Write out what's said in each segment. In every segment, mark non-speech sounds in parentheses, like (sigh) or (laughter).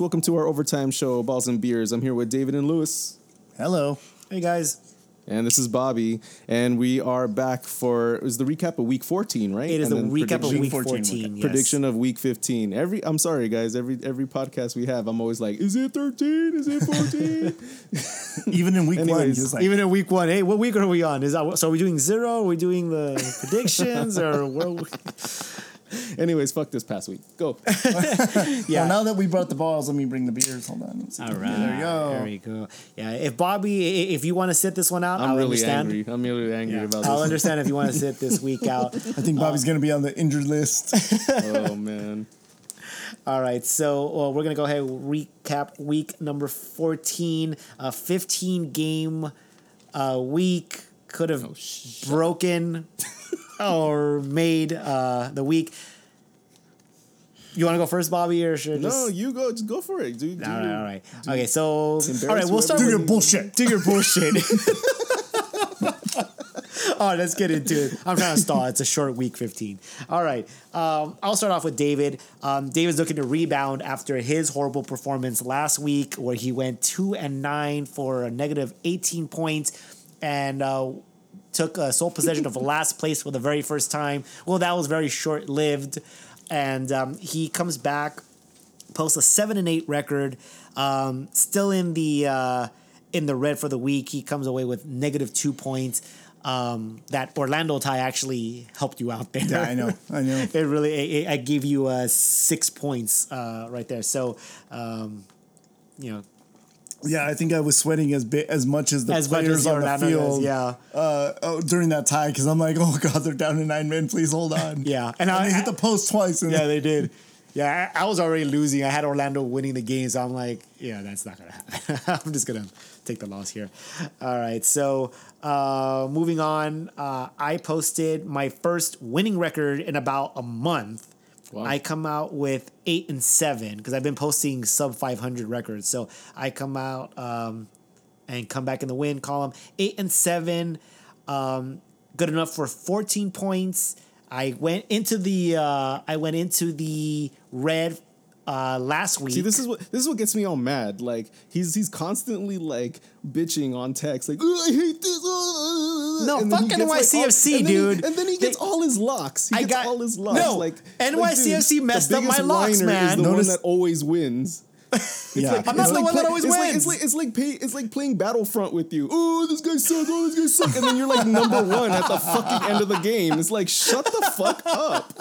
folks. Welcome to our overtime show, Balls and Beers. I'm here with David and Lewis, Hello. Hey guys, and this is Bobby, and we are back for it was the recap of Week 14, right? it is And the recap of week 14 14. yes. prediction of Week 15. Every I'm sorry, guys. Every every podcast we have, I'm always like, is it 13? Is it 14? (laughs) Even in week one, Anyways, he was like, Even in week one, hey, what week are we on? Is that so? Are we doing zero? Are we doing the predictions (laughs) or where? We- (laughs) Anyways, fuck this past week. Go. (laughs) Yeah. well, now that we brought the balls, let me bring the beers. Hold on. Let's. All right, There you go. There you go. Yeah, if Bobby, if you want to sit this one out, I'm I'll really understand. angry. I'm really angry Yeah. about this. I'll understand if you want to sit this (laughs) week out. I think Bobby's going to be on the injured list. oh man. All right, so well, we're gonna go ahead and recap week number fourteen. A fifteen game uh, week could have Oh, broken or made uh, the week. You want to go first, Bobby, or should I No, you go. Just go for it, dude. All right, all right. Okay, so all right. We'll start Do with your bullshit. do your bullshit. (laughs) All right, let's get into it. I'm trying to stall. It's a short week 15. All right. Um, I'll start off with David. Um, David's looking to rebound after his horrible performance last week, where he went two and nine for a negative 18 points and uh, took uh, sole possession of last place for the very first time. Well, that was very short lived. And um, he comes back posts a seven and eight record. Um, still in the uh, in the red for the week. He comes away with negative two points. Um, that Orlando tie actually helped you out there. Yeah, I know. I know. (laughs) it really, I gave you uh, six points uh, right there. So, um, you know, Yeah, I think I was sweating as bit as much as the as much players as on the field. does, yeah, Uh, oh, during that tie, because I'm like, oh god, they're down to nine men. Please hold on. (laughs) yeah, And, and, I, they hit the post twice. And yeah, they did. Yeah, I, I was already losing. I had Orlando winning the game, so I'm like, yeah, that's not gonna happen. (laughs) I'm just gonna take the loss here. All right, so uh, moving on, uh, I posted my first winning record in about a month. Wow. I come out with eight and seven because I've been posting sub 500 records. So I come out um, and come back in the win column. Eight and seven, um, good enough for 14 points. I went into the uh, I went into the red uh, last week. See, this is what this is what gets me all mad. Like he's he's constantly like bitching on text, like "Ugh, I hate this. uh," No, and then fuck like, NYCFC, all- and then he- dude. and then he gets They- all his locks. He I gets got- all his locks. No, like NYCFC dude, messed up my locks, man. Is the Notice- one that always wins. (laughs) yeah. I'm not It's the one that always it's Like, wins. it's like it's like pay, it's like playing Battlefront with you. Oh, this guy sucks. Oh, this guy sucks. And then you're like number one at the fucking end of the game. It's like shut the fuck up.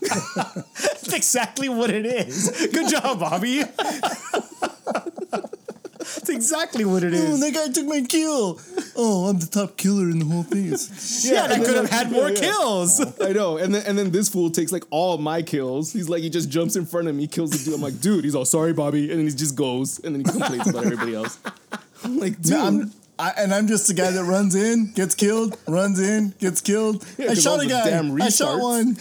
That's exactly what it is. Good job, Bobby. (laughs) That's exactly what it is. Oh, is. that guy took my kill. Oh, I'm the top killer in the whole thing. It's- (laughs) yeah, I could have had more yeah. kills. (laughs) I know. And then and then this fool takes like all my kills. He's like he just jumps in front of me, kills the dude. I'm like, dude, he's all sorry, Bobby, and then he just goes and then he complains about everybody else. (laughs) I'm like, dude. No, I'm, I, and I'm just the guy that runs in, gets killed, runs in, gets killed. Yeah, I 'cause all shot a guy. damn I shot one.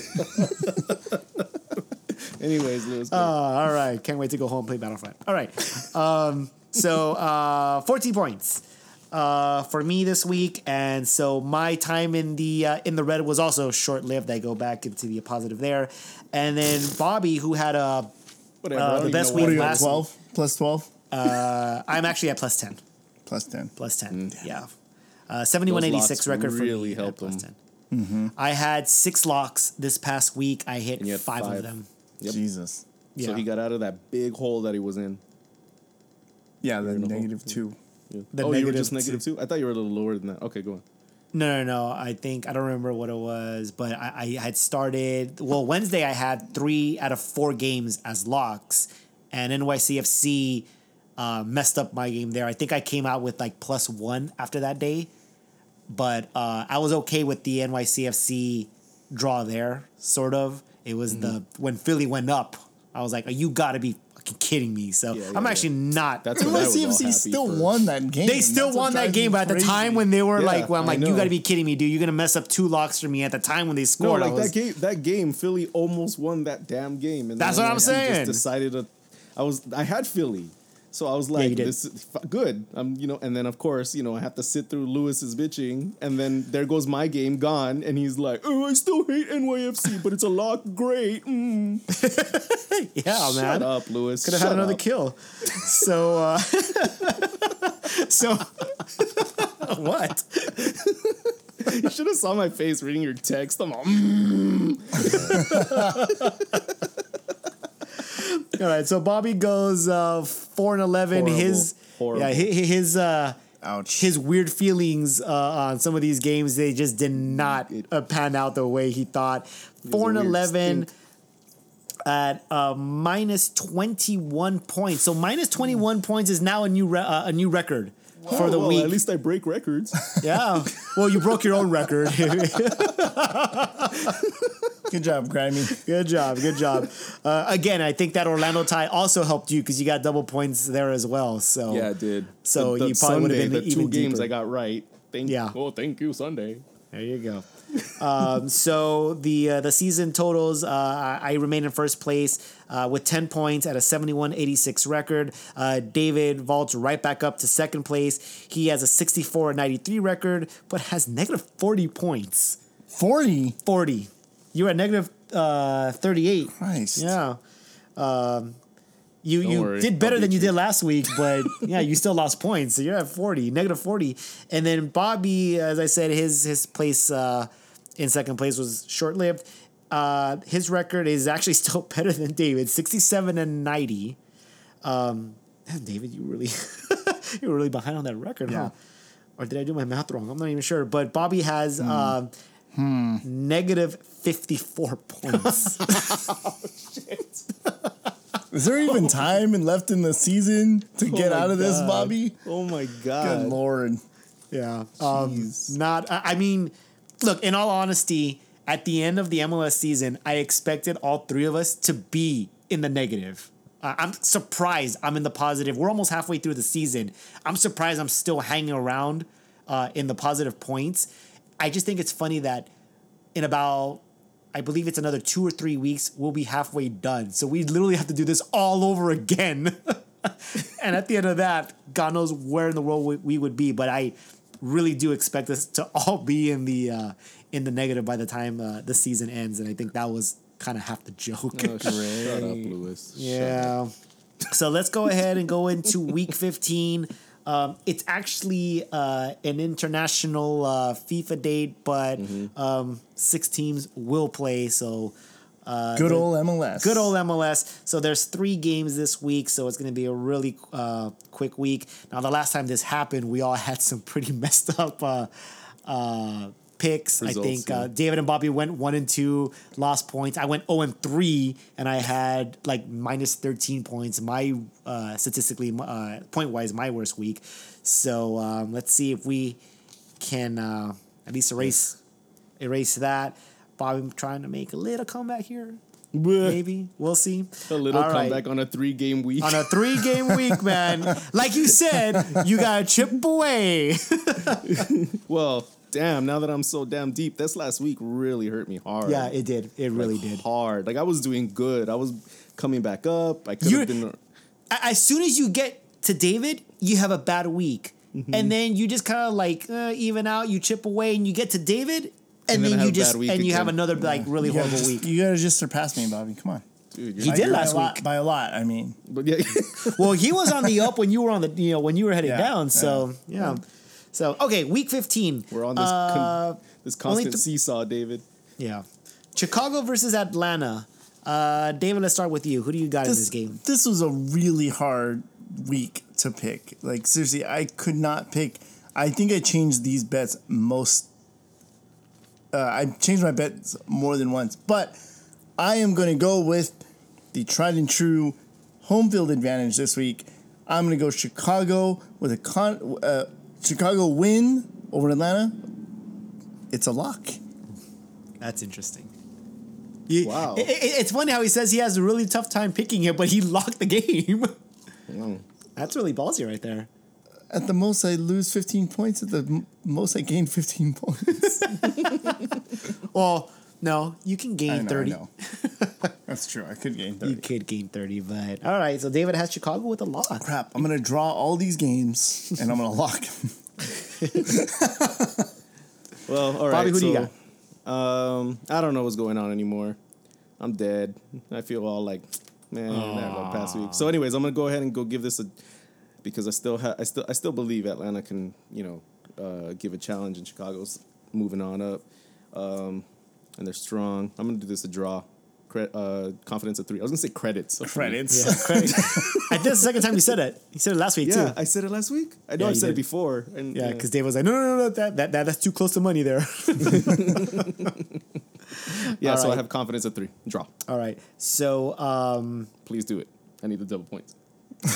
Anyways, Lewis, go. Uh, all right, can't wait to go home and play Battlefront. All right, um, so uh, 14 points uh, for me this week, and so my time in the uh, in the red was also short lived. I go back into the positive there, and then Bobby, who had a whatever. uh, the best week What why. are you at? last- Twelve plus twelve uh, I'm actually at plus 10. plus ten. Plus 10, Mm. yeah. Uh, 7186 locks record for me. really me helped at plus him. 10. I had six locks this past week. I hit And you five, of them. Yep. Jesus. Yeah. So he got out of that big hole that he was in. Yeah, the in the negative two. Yeah. The oh, you were just negative two. I thought you were a little lower than that. Okay, go on. No, no, no. I think I don't remember what it was, but I, I had started. Well, Wednesday I had three out of four games as locks, and NYCFC uh, messed up my game there. I think I came out with like plus one after that day, but uh, I was okay with the NYCFC draw there. Sort of. It was the Mm-hmm. when Philly went up. I was like, you got to be fucking kidding me. So Yeah, yeah, I'm yeah. actually not. That's when I was all still for- won that game. They still That's won that game, but at the time when they were Yeah, like, well, I'm I like, you got to be kidding me, dude. You're gonna mess up two locks for me at the time when they scored. I like was- that game. That game, Philly almost won that damn game. And That's then what I'm NYC saying. Just decided to. I was. I had Philly. So I was like, did. "This is f- good." Um, you know, and then of course, you know, I have to sit through Lewis's bitching, and then there goes my game gone, and he's like, "Oh, I still hate NYFC, but it's a lot great." Mm. (laughs) Yeah, man. Shut up, Lewis. Could have had another up. kill. So, uh, (laughs) so (laughs) what? You should have saw my face reading your text. I'm all, mm. All right, so Bobby goes uh, four and eleven. Horrible. His Horrible. yeah, hi- hi- his uh, Ouch. his weird feelings uh, on some of these games they just did not uh, pan out the way he thought. Four and eleven. stink. At uh, minus twenty one points, so minus twenty one points is now a new re- uh, a new record for the well, week. At least I break records. Yeah, well, you broke your own record. (laughs) (laughs) Good job, Grimy. Good job, good job. Uh, again, I think that Orlando tie also helped you because you got double points there as well. So yeah, I did. So The- the you probably would've Sunday, been the even two games deeper. I got right. Thank Yeah. Oh, thank you, Sunday. there you go. um, so the uh, the season totals, uh, I, I remain in first place uh, with ten points at a 71-86 record. Uh, David vaults right back up to second place. He has a 64-93 record, but has negative forty points. 40? 40. Forty. You're at negative uh, thirty-eight. Christ. Yeah. Um, you Don't you worry, did better than you you. did last week, but (laughs) yeah, you still lost points. So you're at 40, negative 40. And then Bobby, as I said, his his place uh, in second place was short lived. Uh, his record is actually (laughs) still better than David, 67 and 90. Um, man, David, you really (laughs) you were really behind on that record, huh? Or did I do my math wrong? I'm not even sure. But Bobby has um, negative 54 points. (laughs) (laughs) Is there even time and left in the season to get out of this, Bobby? Oh my god. Good lord. Yeah. Um, not, I I mean, look, in all honesty, at the end of the MLS season, I expected all three of us to be in the negative. Uh, I'm surprised I'm in the positive. We're almost halfway through the season. I'm surprised I'm still hanging around uh, in the positive points. I just think it's funny that in about, I believe it's another two or three weeks, we'll be halfway done. So we literally have to do this all over again. (laughs) and at the end of that, God knows where in the world we, we would be. But I really do expect us to all be in the uh, in the negative by the time uh, the season ends. And I think that was kind of half the joke. Oh, shut up, (laughs) Lewis. Shut up. Yeah. So let's go ahead and go into week 15. Um, it's actually uh, an international uh, FIFA date, but um, six teams will play. So Good old MLS. good old MLS. So there's three games this week, so it's going to be a really uh, quick week. Now, the last time this happened, we all (laughs) had some pretty messed up uh, uh, picks. Results, I think yeah. uh, David and Bobby went one and two, lost points. I went zero and three, and I had like minus thirteen points. My uh, statistically, uh, point wise, my worst week. So um, let's see if we can uh, at least erase erase that. Bobby trying to make a little comeback here. Maybe we'll see. A little All right. comeback on a three game week. on a three game (laughs) week, man. Like you said, you gotta chip away. well, damn, now that I'm so damn deep, this last week really hurt me hard. yeah, it did. It really Like, did. Hard. Like I was doing good. I was coming back up. I could You're- have been As soon as you get to David, you have a bad week, Mm-hmm. and then you just kind of like uh, even out. You chip away, and you get to David, and, And then then, you just bad week and you have again. another like really horrible just, week. you gotta just surpass me, Bobby. Come on. dude. He You're, did By last a lot, week. By a lot, I mean. but yeah. (laughs) well, he was on the up when you were on the you know when you were heading Yeah, down. So yeah. So okay, week fifteen. We're on this Uh, con- this constant th- seesaw, David. yeah, Chicago versus Atlanta. Uh, David, let's start with you. Who do you got in this game? This was a really hard week to pick. Like seriously, I could not pick. I think I changed these bets most. Uh, I changed my bets more than once, but I am going to go with the tried and true home field advantage this week. I'm going to go Chicago with a con. Uh, Chicago win over Atlanta. It's a lock. That's interesting. You- Wow. i- i- it's funny how he says he has a really tough time picking it, but he (laughs) locked the game. Mm. That's really ballsy right there. At the most, I lose 15 points. At the m- most, I gain 15 points. (laughs) Well, no, you can I gain know, 30. (laughs) That's true. I could gain 30. You could gain 30, but all right. So David has Chicago with a lock. Crap. I'm going to draw all these games and I'm going to lock. (laughs) Well, all right. Bobby, who do you so, Um, I don't know what's going on anymore. I'm dead. I feel all like, man, I had past week. So, anyways, I'm gonna go ahead and go give this a because I still have I still I still believe Atlanta can you know uh, give a challenge and Chicago's moving on up, um, and they're strong. I'm gonna do this a draw. Cre- uh, confidence of three. I was gonna say credits. of. Credits. Yeah, credit. I (laughs) think that's the second time you said it. You said it last week Yeah, too. I said it last week. I know Yeah, I you said did. it before. And Yeah, because Dave was like, no, no, no, no, that, that, that that's too close to money there. (laughs) yeah. all So right. I have confidence of three. Draw. All right. So, um, Please do it. I need the double points. (laughs)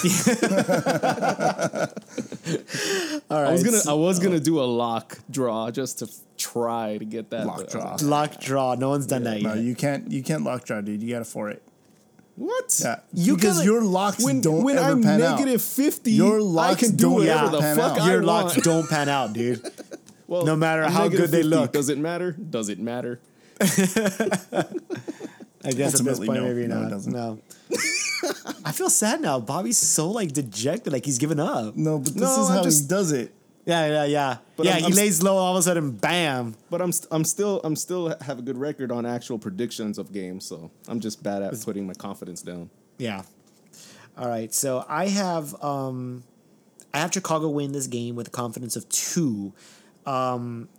all right. I was gonna I was gonna do a lock draw just to f- try to get that Lock but I was draw. like, lock draw. No one's done that No, yet. you can't. You can't lock draw, dude. You got to for it. what? Yeah, You because gotta- your locks When don't when ever I'm pan out. negative fifty, Your I locks can do don't whatever ever the pan fuck out. I Your want. locks don't pan out, dude. (laughs) Well, no matter I'm how negative good they look. Does it matter? Does it matter? (laughs) I guess at this Ultimately, point, no. maybe No, it not. doesn't. No. I feel sad now. Bobby's so like dejected, like he's given up. No, but this No, is I'm how just- he does it. Yeah, yeah, yeah. But yeah, I'm- he I'm s- lays low, all of a sudden, bam. But I'm st- I'm still I'm still have a good record on actual predictions of games, so I'm just bad at putting my confidence down. Yeah. All right. So I have um I have Chicago win this game with a confidence of two. Um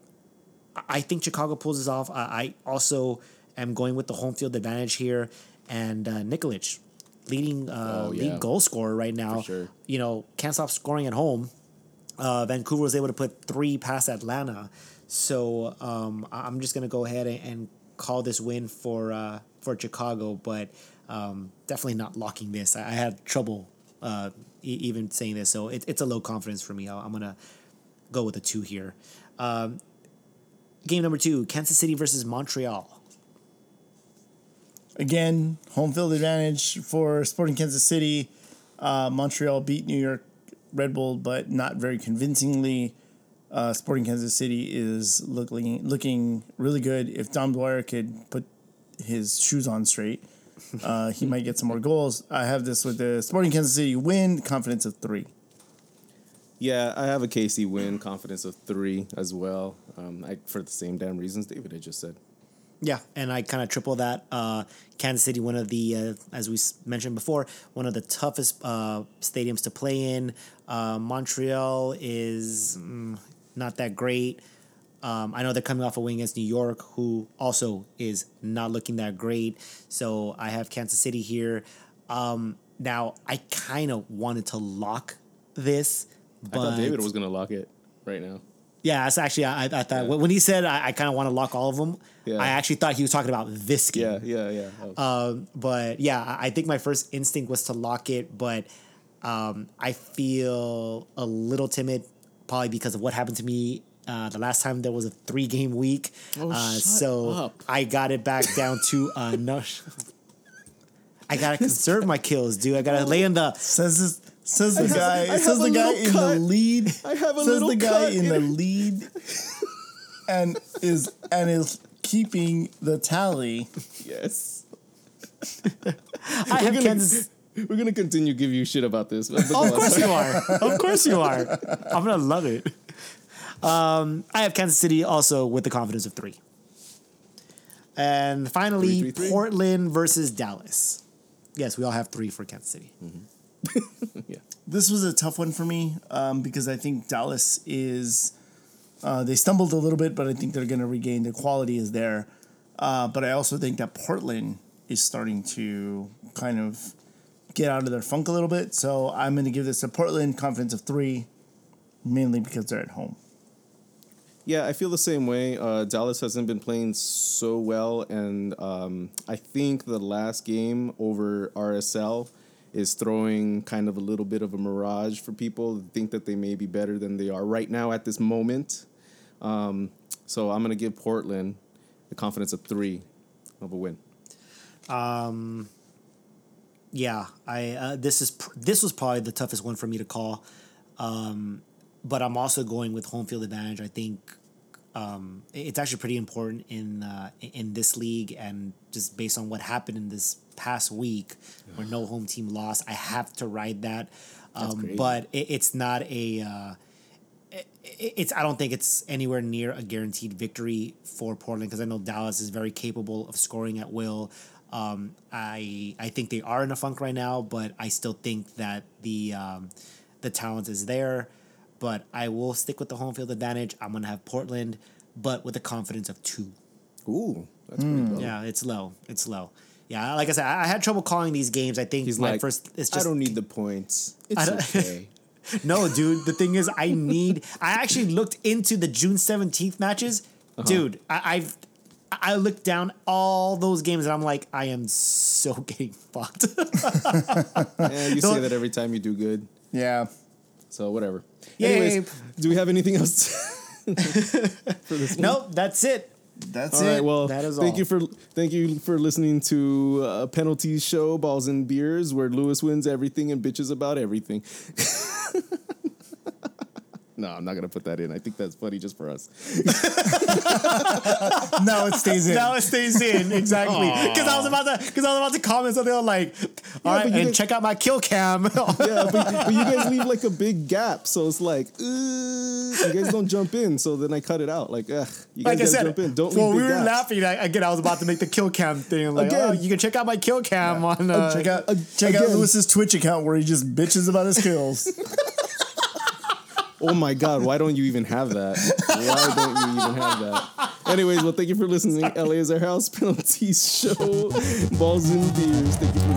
I- I think Chicago pulls this off. I, I also am going with the home field advantage here. And uh, Nikolic, leading uh, Oh, yeah. lead goal scorer right now. sure. You know, can't stop scoring at home. Uh, Vancouver was able to put three past Atlanta. So um, I'm just gonna go ahead and, and call this win for uh, for Chicago, but um, definitely not locking this. I, I had trouble uh, e- even saying this, so it, it's a low confidence for me. i I'm gonna go with a two here. Um, game number two: Kansas City versus Montreal. Again, home field advantage for Sporting Kansas City. Uh, Montreal beat New York Red Bull, but not very convincingly. Uh, Sporting Kansas City is looking looking really good. If Dom Dwyer could put his shoes on straight, uh, he might get some more goals. I have this with the Sporting Kansas City win, confidence of three. Yeah, I have a KC win, confidence of three as well. Um, I, for the same damn reasons David had just said. Yeah, and I kind of triple that. Uh, Kansas City, one of the, uh, as we mentioned before, one of the toughest uh, stadiums to play in. Uh, Montreal is mm, not that great. Um, I know they're coming off a win against New York, who also is not looking that great. So I have Kansas City here. Um, now I kind of wanted to lock this, but I thought David was gonna lock it right now. Yeah, that's actually I, I thought when he said I, I kind of want to lock all of them. Yeah. I actually thought he was talking about this game. Yeah, yeah, yeah. Oh. Um, but yeah, I think my first instinct was to lock it, but um, I feel a little timid, probably because of what happened to me uh, the last time there was a three game week. Oh, uh, so up. I got it back down to uh, (laughs) no. I gotta conserve my kills, dude. I gotta lay in the. Says says the guy. Have says the guy in cut. the lead. I have a says little the guy in in the lead, and is and is keeping the tally. yes. I have Kansas. (laughs) We're gonna continue to give you shit about this. but- but Oh, of course you are. Of course you are. (laughs) I'm gonna love it. Um, I have Kansas City also with the confidence of three. And finally, Three, three, three. Portland versus Dallas. Yes, we all have three for Kansas City. (laughs) yeah. This was a tough one for me um, because I think Dallas is. Uh, they stumbled a little bit, but I think they're going to regain. The quality is there, uh, but I also think that Portland is starting to kind of get out of their funk a little bit. So I'm going to give this a Portland confidence of three, mainly because they're at home. Yeah, I feel the same way. Uh, Dallas hasn't been playing so well, and um, I think the last game over RSL is throwing kind of a little bit of a mirage for people to think that they may be better than they are right now at this moment. Um, so I'm going to give Portland the confidence of three of a win. Um, Yeah, I uh, this is pr- this was probably the toughest one for me to call, um, but I'm also going with home field advantage. I think um, it's actually pretty important in uh, in this league, and just based on what happened in this past week, where no home team lost, I have to ride that. Um, but it, it's not a. Uh, it- it's I don't think it's anywhere near a guaranteed victory for Portland because I know Dallas is very capable of scoring at will. Um, I I think they are in a funk right now, but I still think that the um, the talent is there. But I will stick with the home field advantage. I'm gonna have Portland, but with a confidence of two. Ooh, that's pretty low. Yeah, it's low. It's low. Yeah, like I said, I I had trouble calling these games. I think He's my like, first. It's I don't need the points. I It's don't- okay. (laughs) no, dude. The thing is, I need. I actually looked into the June seventeenth matches, Uh-huh. dude. I, I've I looked down all those games and I'm like, I am so (laughs) getting fucked. (laughs) yeah, you say that every time you do good. Yeah. So whatever. Yay. Anyways, do we have anything else (laughs) for this (laughs) one? nope, that's it. That's All it. right. Well, That is thank all. you for thank you for listening to uh, Penalties Show Balls and Beers, where Lewis wins everything and bitches about everything. (laughs) no, I'm not gonna put that in. I think that's funny just for us. (laughs) now it stays in. Now it stays in exactly because I was about to because I was about to comment something on like, all right, but you and didn't- check out my kill cam. (laughs) Yeah, but, but you guys leave like a big gap, so it's like, uh, you guys don't jump in. So then I cut it out. Like, ugh, you guys like I gotta said, jump in. Don't well, leave we big were gaps. laughing. I, again, I was about to make the kill cam thing. Like, Again. oh, you can check out my kill cam on. Uh, check out check out again. Lewis's Twitch account where he just bitches about his kills. (laughs) Oh my God, why don't you even have that? Why don't you even have that? Anyways, well, thank you for listening. LA is our house penalties (laughs) show. Balls and beers. Thank you for.